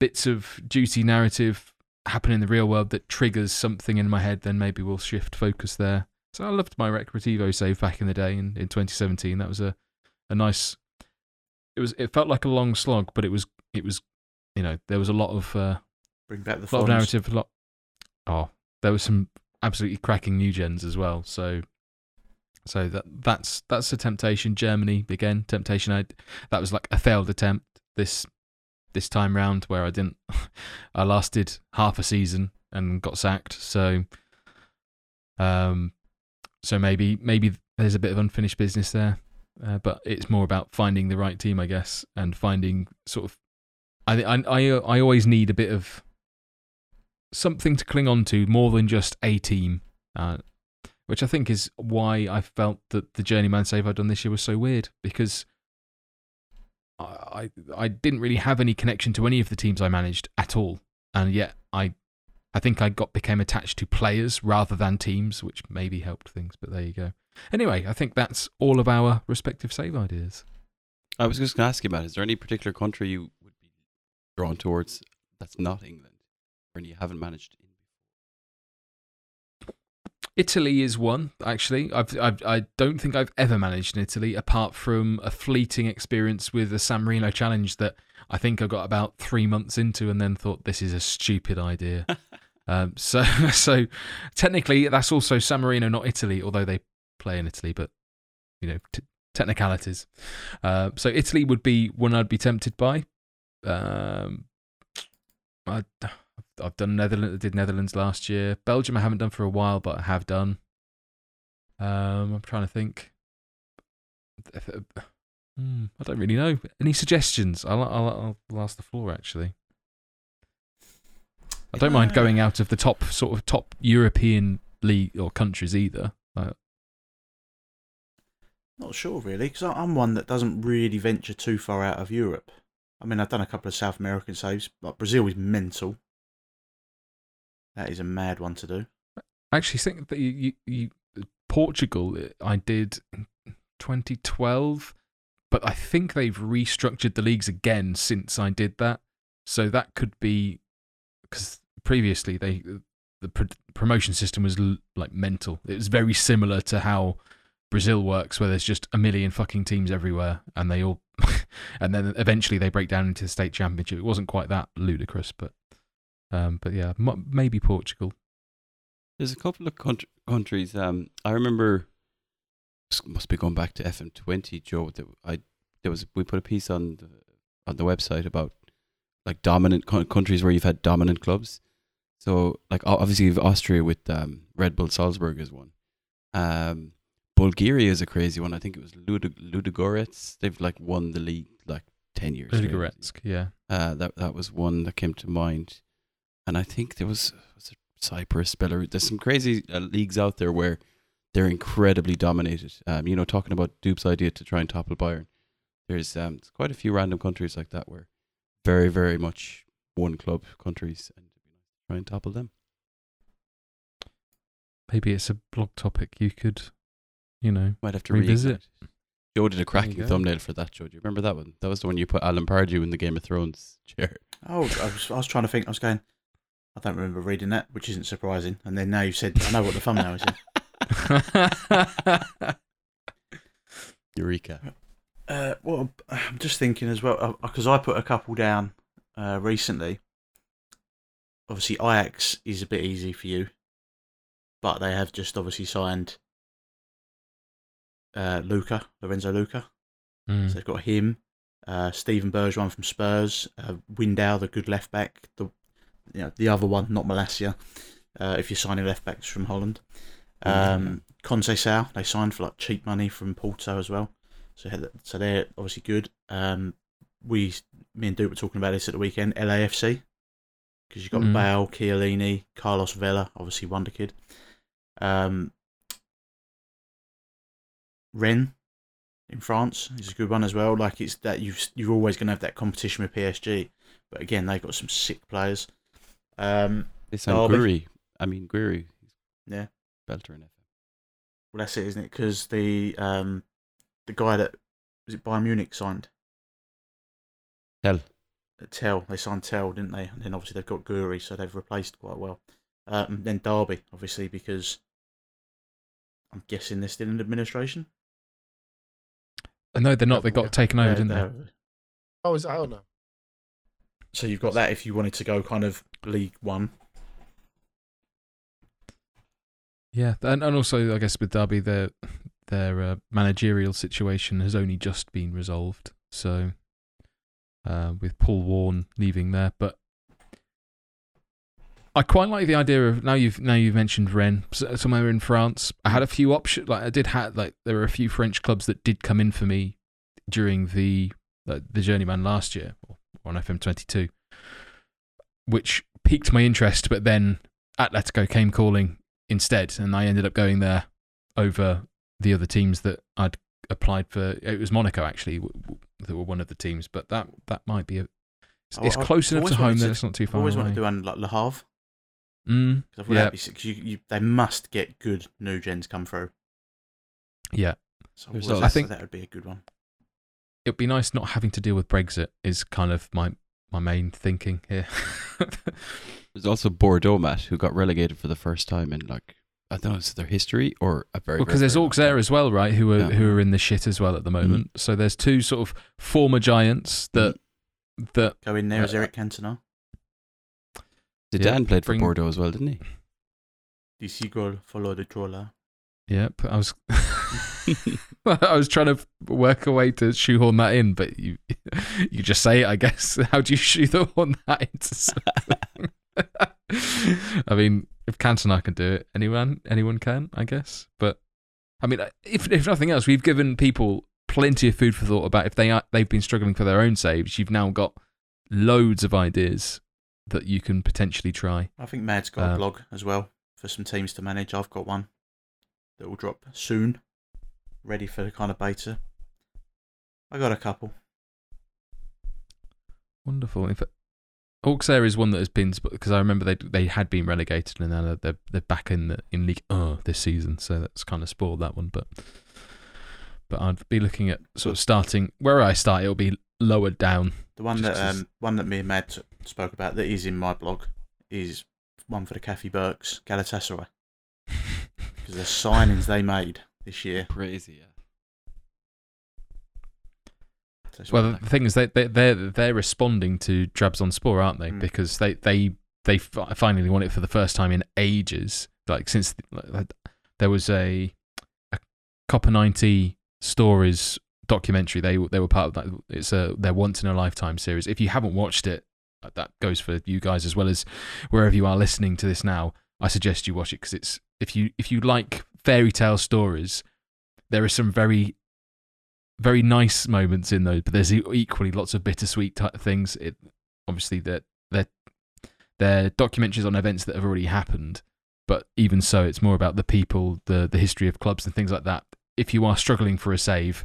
bits of juicy narrative happen in the real world that triggers something in my head, then maybe we'll shift focus there. So I loved my Recreativo save back in the day in, in 2017. That was a, a nice. It was. It felt like a long slog, but it was. It was. You know, there was a lot of uh, Bring back the lot of narrative. A lot. Oh, there was some absolutely cracking new gens as well. So, so that that's that's a temptation. Germany again, temptation. I that was like a failed attempt this this time round where I didn't. I lasted half a season and got sacked. So, um, so maybe maybe there's a bit of unfinished business there. Uh, but it's more about finding the right team, I guess, and finding sort of. I I I, I always need a bit of something to cling on to more than just a team, uh, which I think is why I felt that the journeyman save I'd done this year was so weird because I, I I didn't really have any connection to any of the teams I managed at all, and yet I I think I got became attached to players rather than teams, which maybe helped things. But there you go. Anyway, I think that's all of our respective save ideas. I was just going to ask you about. Is there any particular country you would be drawn towards that's not England, or you haven't managed? In? Italy is one actually. I've, I've I don't think I've ever managed in Italy apart from a fleeting experience with the San Marino challenge that I think I got about three months into and then thought this is a stupid idea. um, so so technically that's also San Marino, not Italy, although they play in Italy, but you know t- technicalities. Uh, so Italy would be one I'd be tempted by. Um, I, I've done Netherlands. Did Netherlands last year. Belgium I haven't done for a while, but I have done. Um, I'm trying to think. Uh, hmm, I don't really know. Any suggestions? I'll, I'll, I'll ask the floor actually. I don't mind going out of the top sort of top European league or countries either. Like, Not sure really, because I'm one that doesn't really venture too far out of Europe. I mean, I've done a couple of South American saves, but Brazil is mental. That is a mad one to do. Actually think that you, you, you Portugal uh, I did 2012, but I think they've restructured the leagues again since I did that. So that could be because previously they the pro- promotion system was l- like mental. It was very similar to how Brazil works, where there's just a million fucking teams everywhere, and they all, and then eventually they break down into the state championship. It wasn't quite that ludicrous, but, um, but yeah, m- maybe Portugal. There's a couple of countr- countries. Um, I remember must be going back to FM20, Joe. That I there was we put a piece on the on the website about like dominant co- countries where you've had dominant clubs. So like obviously you've Austria with um, Red Bull Salzburg is one. Um, Bulgaria is a crazy one. I think it was Ludig- Ludogorets. They've like won the league like ten years. Ludogorets, yeah. Uh, that that was one that came to mind, and I think there was, was it Cyprus, Belarus. There's some crazy uh, leagues out there where they're incredibly dominated. Um, you know, talking about Dupe's idea to try and topple Bayern. There's um, quite a few random countries like that where very very much one club countries and try and topple them. Maybe it's a blog topic you could, you know. Might have to Revisit. reignite. Joe did a cracking thumbnail for that. Joe, do you remember that one? That was the one you put Alan Pardew in the Game of Thrones chair. Oh, I was, I was trying to think. I was going. I don't remember reading that, which isn't surprising. And then now you've said, I know what the thumbnail is. Eureka! Uh, well, I'm just thinking as well because I put a couple down uh, recently. Obviously, Ajax is a bit easy for you, but they have just obviously signed uh, Lucca, Lorenzo Lucca. Mm. So they've got him, uh, Steven Bergwijn from Spurs, uh, Wijndal, the good left back, the you know the other one, not Malacia. Uh, if you're signing left backs from Holland, um, Conceição they signed for like cheap money from Porto as well. So so they're obviously good. Um, we me and Duke were talking about this at the weekend. LAFC because you've got Mm. Bale, Chiellini, Carlos Vela, obviously wonder kid. Um, Rennes in France is a good one as well. Like it's that you've you're always going to have that competition with PSG, but again they've got some sick players. Um, They sound Derby. Gouiri. I mean Gouiri. Yeah. Belter in FM. well that's it, isn't it? Because the um, the guy that was it Bayern Munich signed Tel. uh, Tel they signed Tel, didn't they? And then obviously they've got Gouiri, so they've replaced quite well. Uh, and then Derby, obviously, because I'm guessing they're still in administration. Uh, no, they're not. They Yeah. got taken over, Uh, didn't they? they're- Oh, is that out now? So you've got that if you wanted to go kind of League One. Yeah, and, and also I guess with Derby, their their uh, managerial situation has only just been resolved. So uh, with Paul Warne leaving there, but I quite like the idea of now you've now you've mentioned Rennes somewhere in France. I had a few options. Like I did have like there were a few French clubs that did come in for me during the the journeyman last year or on FM twenty two, which piqued my interest. But then Atletico came calling instead, and I ended up going there over the other teams that I'd applied for. It was Monaco actually w- w- that were one of the teams, but that that might be a. It's, it's I- close I enough to home wanted that it's not too far. I've far always away. wanted to do one like Le Havre Mm, because Yeah. that'd be sick. 'cause you, you, they must get good new gens come through. yeah, So There's always also- I think- that would be a good one. It'd be nice not having to deal with Brexit. Is kind of my my main thinking here. There's also Bordeaux, Matt, who got relegated for the first time in like I don't know, is it their history or a very Well, because very, there's very Orcs there as well, right? Who are Yeah. who are in the shit as well at the moment. So there's two sort of former giants that that Go in there as Uh, Eric Cantona. Zidane Yeah, played for bring- Bordeaux as well, didn't he? The seagull follow the trawler. Yep, I was I was trying to work a way to shoehorn that in, but you you just say it, I guess. How do you shoehorn that into something? I mean, if Cantona can do it, anyone anyone can, I guess. But I mean, if if nothing else, we've given people plenty of food for thought about if they are they've been struggling for their own saves. You've now got loads of ideas that you can potentially try. I think Mad's got Uh, a blog as well for some teams to manage. I've got one that will drop soon, ready for the kind of beta. I got a couple. Wonderful. In fact, Auxerre is one that has been because I remember they they had been relegated and now they're they're back in the in League Oh this season, so that's kind of spoiled that one. But but I'd be looking at sort of starting where I start. It'll be lower down. The one that um, one that me and Mad spoke about that is in my blog is one for the Kathy Burks Galatasaray because the signings they made this year. Crazy, yeah. So Well, the thing is, they they they're they're responding to Trabzonspor, aren't they? Mm. Because they they they finally won it for the first time in ages. Like since like, there was a a Copa ninety stories documentary. They they were part of that. It's a their once in a lifetime series. If you haven't watched it, uh, that goes for you guys as well as wherever you are listening to this now. I suggest you watch it because it's if you if you like fairy tale stories, there are some very very nice moments in those, but there's equally lots of bittersweet type things. It obviously they're they're they're documentaries on events that have already happened, but even so, it's more about the people, the the history of clubs and things like that. If you are struggling for a save,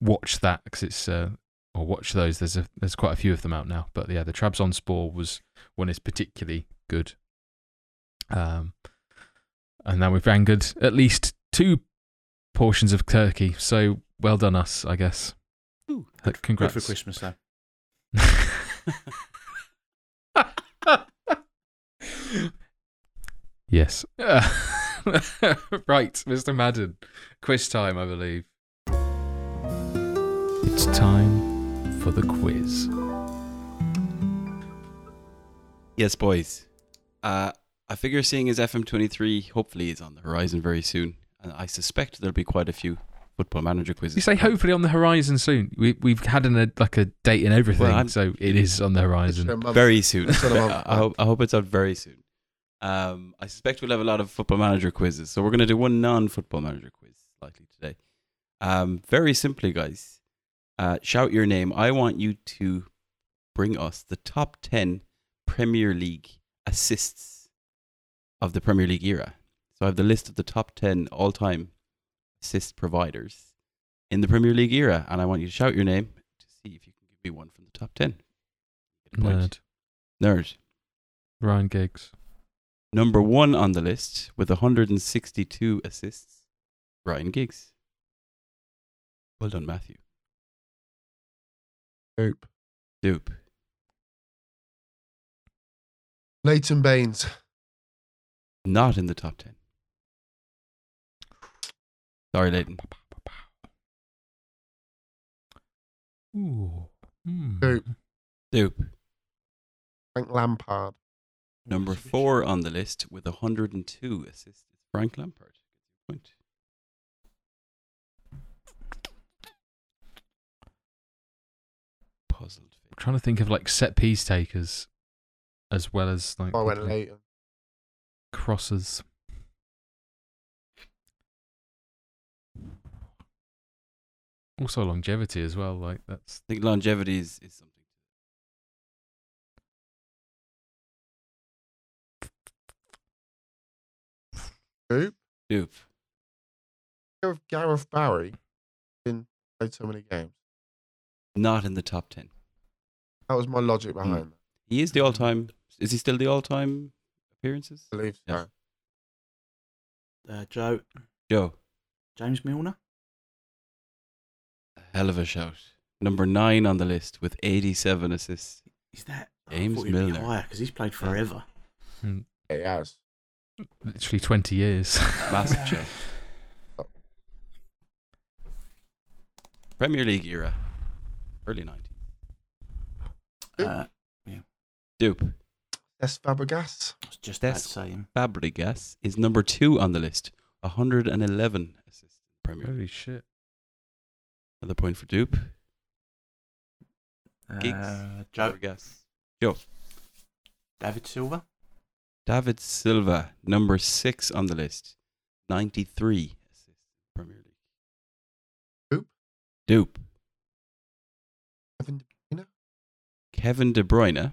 watch that because it's uh, or watch those. There's a there's quite a few of them out now, but yeah, the Trabzonspor was one is particularly good. Um, and now we've angered at least two portions of Turkey. So well done us, I guess. Ooh. Uh, good Congrats. for Christmas though. yes. right, Mr. Madden. Quiz time, I believe. It's time for the quiz. Yes, boys. Uh, I figure seeing as FM23 hopefully is on the horizon very soon, and I suspect there'll be quite a few football manager quizzes. You say hopefully on the horizon soon. We we've had an, a, like a date and everything, Well, so it is on the It's for a horizon. very soon. It's on a month. I, hope, I hope it's out very soon. Um, I suspect we'll have a lot of football manager quizzes, so we're going to do one non-football manager quiz likely today. Um, very simply, guys, uh, shout your name. I want you to bring us the top ten Premier League assists of the Premier League era. So I have the list of the top ten all-time assist providers in the Premier League era, and I want you to shout your name to see if you can give me one from the top ten. Get a point. Nerd. Nerd. Ryan Giggs. Number one on the list with 162 assists, Ryan Giggs. Well done, Matthew. Oop. Dupe. Leighton Baines. Not in the top 10. Sorry, Leighton. Ooh. Hmm. Oop. Dupe. Frank Lampard. Number four on the list with 102 assists, Frank Lampard. Point. Puzzled. I'm trying to think of like set piece takers as well as like I went probably Leighton. Crosses. Also longevity as well. Like that's I think longevity is, is something. Oop. Dupe. Of Gareth Barry. Been played so many games. Not in the top 10. That was my logic behind hmm. that. He is the all time. Is he still the all time appearances? I believe so. Yeah. Uh, Joe Joe. James Milner. A hell of a shout. Number nine on the list with 87 assists. Is that James I thought he'd be Milner. higher because he's played forever. Yeah, he has. literally twenty years. Massive shout. Premier League era. Early 90s. Uh, Dupe. Des Fabregas. I just about Des- to. Fabregas is number two on the list. 111 assists in Premier League. Holy shit! Another point for Dupe. Giggs. Uh, Joe Fabregas. Joe. David Silva. David Silva, number six on the list. 93 assists in Premier League. Dupe. Dupe. Kevin De Bruyne. Kevin De Bruyne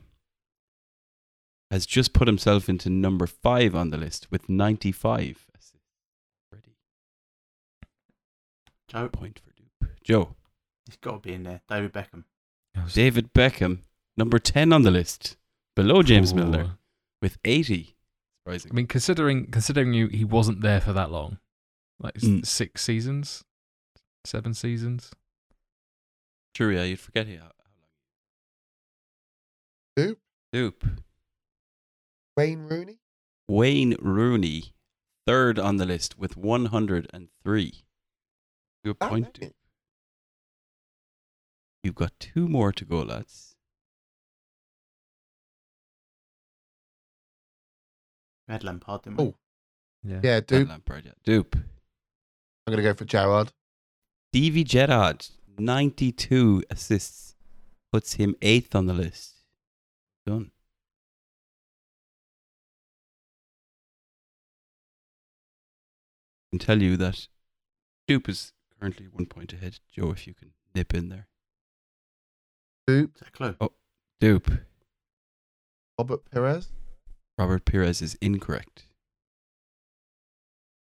has just put himself into number five on the list with 95 assists already. Joe, Point for Dupe. Joe. he's got to be in there. David Beckham. David Beckham, number 10 on the list, below James Ooh. Milner with 80. I mean, considering considering you he wasn't there for that long, like Mm. six seasons, seven seasons. True, yeah, you'd forget how, how long. Dupe? Dupe. Wayne Rooney. Wayne Rooney, third on the list with 103. Good point, dang You've got two more to go, lads. We had Lampard, didn't we? Oh. Yeah. Yeah, Matt Dupe. Lampard, yeah. Dupe. I'm gonna go for Gerrard. Stevie Gerrard, 92 assists, puts him eighth on the list. Done. Can tell you that Dupe is currently one point ahead. Joe, if you can nip in there. Dupe. Is that a clue? Oh, Dupe. Robert Pires. Robert Pires is incorrect.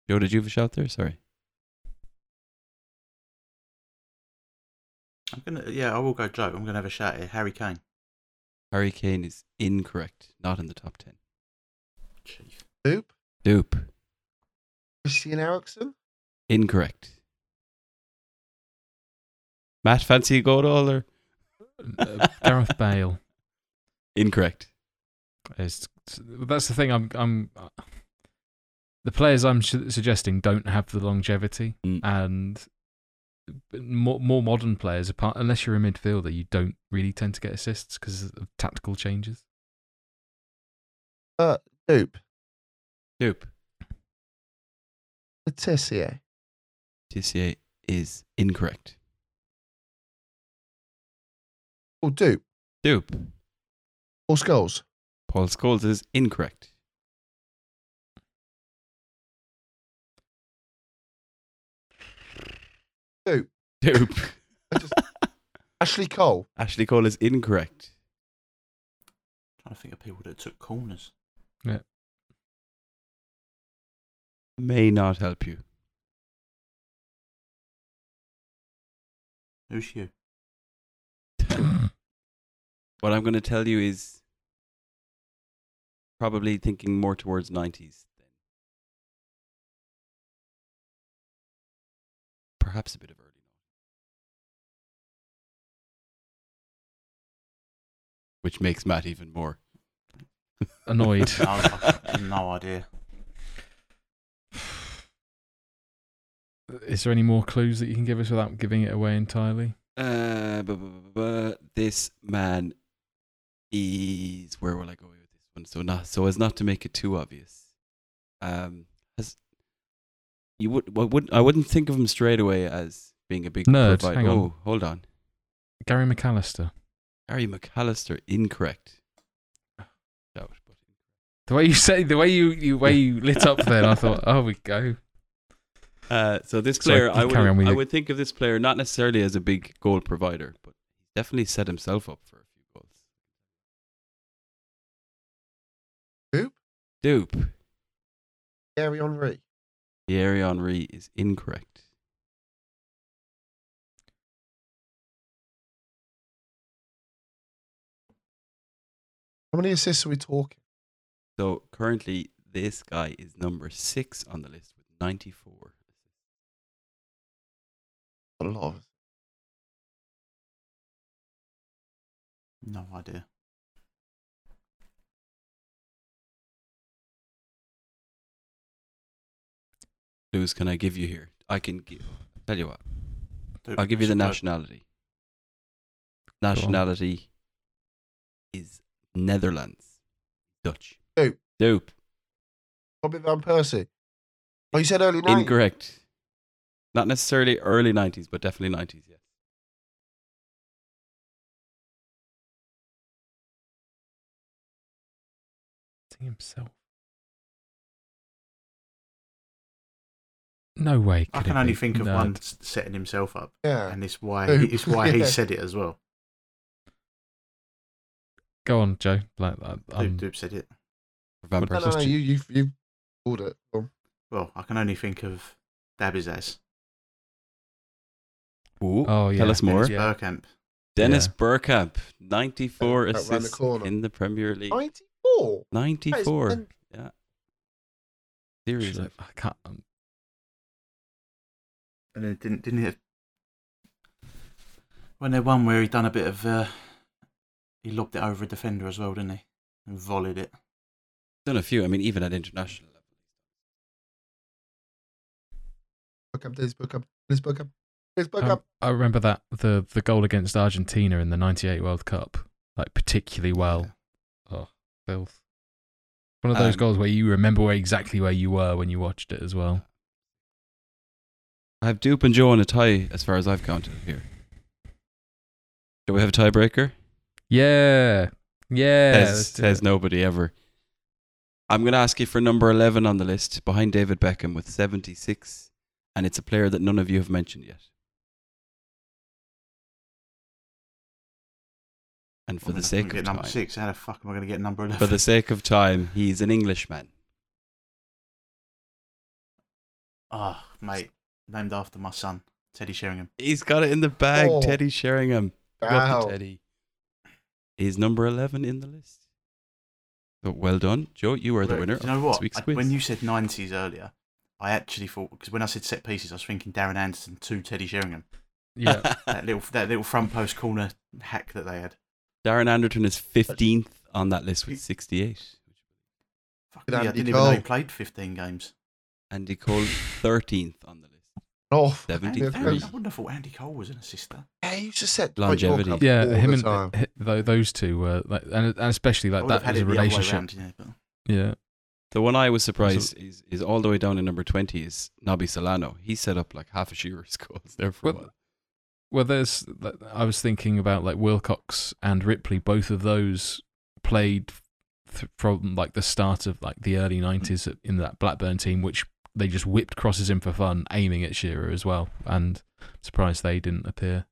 Joe, did you have a shout there? Sorry. I'm gonna. Yeah, I will go Joe. I'm gonna have a shout here. Harry Kane. Harry Kane is incorrect. Not in the top 10. Chief. Dupe. Dupe. Christian Eriksen. Incorrect. Matt, fancy a go at all or? Uh, Gareth Bale. Incorrect. Is that's the thing. I'm I'm the players I'm su- suggesting don't have the longevity, Mm. and more more modern players, apart unless you're a midfielder, you don't really tend to get assists because of tactical changes. Dupe. Dupe. Letitia. Tissier is incorrect. Or Dupe. Dupe. Paul Scholes. Paul Scholes is incorrect. Dupe. Dupe. Just- Ashley Cole. Ashley Cole is incorrect. trying to think of people that took corners. May not help you. Who's you? What I'm going to tell you is probably thinking more towards 90s then. Perhaps a bit of early. Which makes Matt even more. Annoyed. No, I've I've no idea. Is there any more clues that you can give us without giving it away entirely? Uh, bu- bu- bu- bu- this man is where will I go with this one? So not so as not to make it too obvious. Um, has you would I wouldn't I wouldn't think of him straight away as being a big Nerd, provider. hang on. Oh, hold on, Gary McAllister. Gary McAllister, incorrect. Doubt, but The way you say, the way you, you way you lit up then, I thought, oh, we go. Uh, so this Sorry, player, I would, carry on with I would think of this player not necessarily as a big goal provider, but he's definitely set himself up for a few goals. Dupe. Dupe. Thierry Henry. Thierry Henry is incorrect. How many assists are we talking? So currently, this guy is number six on the list with 94. A lot of. No idea. Whose can I give you here? I can give. Tell you what. I'll give you the nationality. Nationality is Netherlands. Dutch. Dupe. Dupe. Robin Van Persie. Oh, you said early 90s. Incorrect. Not necessarily early 90s, but definitely 90s, yes. Setting himself. No way. I can only be? think of No. one setting himself up, Yeah. and it's why Dupe. it's why he said it as well. Go on, Joe. Like, I- Dupe, I'm- said it. No, no, no, you, you, you called it. Go. Well, I can only think of Dabizaz. Ooh, oh yeah. Tell us more. Dennis Yeah. Bergkamp. Dennis Yeah. Bergkamp, 94 Right round the assists corner. in the Premier League. 94. 94. and- Yeah. Seriously. Should've- I can't. um, And then didn't didn't he when they won, where he done a bit of uh, he lobbed it over a defender as well, didn't he? And volleyed it. Done a few. I mean, even at international level. Book up, Dennis book up, Dennis book up, Dennis book Um, up. I remember that the the goal against Argentina in the '98 World Cup, like particularly well. Oh, filth. One of those Um, goals where you remember where exactly where you were when you watched it as well. I have Dupe and Joe on a tie as far as I've counted here. Do we have a tiebreaker? Yeah, yeah. says, says nobody ever. I'm going to ask you for number 11 on the list, behind David Beckham with 76, and it's a player that none of you have mentioned yet. And for I'm the sake I'm of get number time, six. How the fuck am I going to get number eleven? for the sake of time, he's an Englishman. Ah, mate, named after my son, Teddy Sheringham. He's got it in the bag, Oh. Teddy Sheringham. Go up Wow. Teddy. He's number 11 in the list. So well done, Joe. You are the winner. Do you know of what? This week's I- when you said nineties earlier, I actually thought because when I said set pieces, I was thinking Darren Anderton to Teddy Sheringham. Yeah, That little that little front post corner hack that they had. Darren Anderton is 15th on that list with 68. Fuck Good me, I didn't even know he played fifteen games. Andy Cole, 13th on the list. Oh, Seventy Andy, three. I wouldn't have thought Andy Cole was an assister. yeah, you just said Longevity. World yeah. Him and uh, time. h- those two were like, and, and especially like that had as a the other way relationship. round, yeah, but- Yeah, The one I was surprised is, is all the way down in number 20 is Nobby Solano. He set up like half a Shearer's goals there for a Well, while. Well, there's. I was thinking about like Wilcox and Ripley. Both of those played th- from like the start of like the early '90s in that Blackburn team, which they just whipped crosses in for fun, aiming at Shearer as well. And I'm surprised they didn't appear.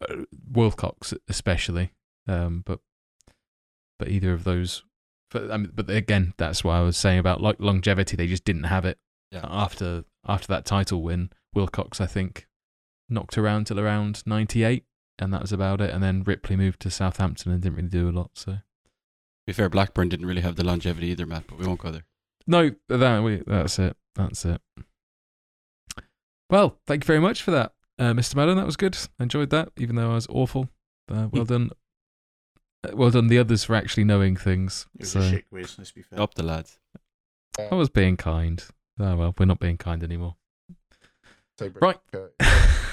Uh, Wilcox especially, um, but but either of those. But, I mean, but again, that's what I was saying about like longevity. They just didn't have it Yeah. after after that title win. Wilcox, I think, knocked around till around 98 and that was about it. And then Ripley moved to Southampton and didn't really do a lot so. To be fair, Blackburn didn't really have the longevity either, Matt, but we won't go there. no that we, that's it that's it. Well thank you very much for that uh, Mr. Madden. That was good. I enjoyed that even though I was awful. Uh, well done Uh, well done the others for actually knowing things It was so. a shit quiz, let's be fair. Up the lads. I was being kind. Oh well we're not being kind anymore. Say Right.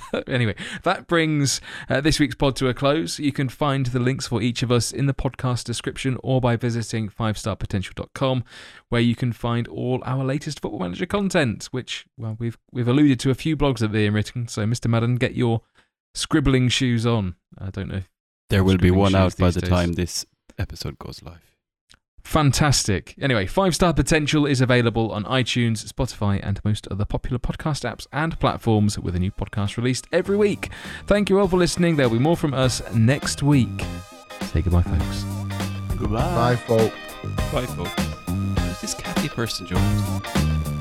Anyway, that brings uh, this week's pod to a close. You can find the links for each of us in the podcast description or by visiting 5starpotential.com, where you can find all our latest Football Manager content, which, well, we've we've alluded to a few blogs that being written. So, Mr. Madden, get your scribbling shoes on. I don't know. There will be one out by the days. time this episode goes live. Fantastic. Anyway, Five Star Potential is available on iTunes, Spotify, and most other popular podcast apps and platforms with a new podcast released every week. Thank you all for listening. There'll be more from us next week. Say goodbye, folks. Goodbye. My fault. Bye, folks. Who's this Kathy person, Joe?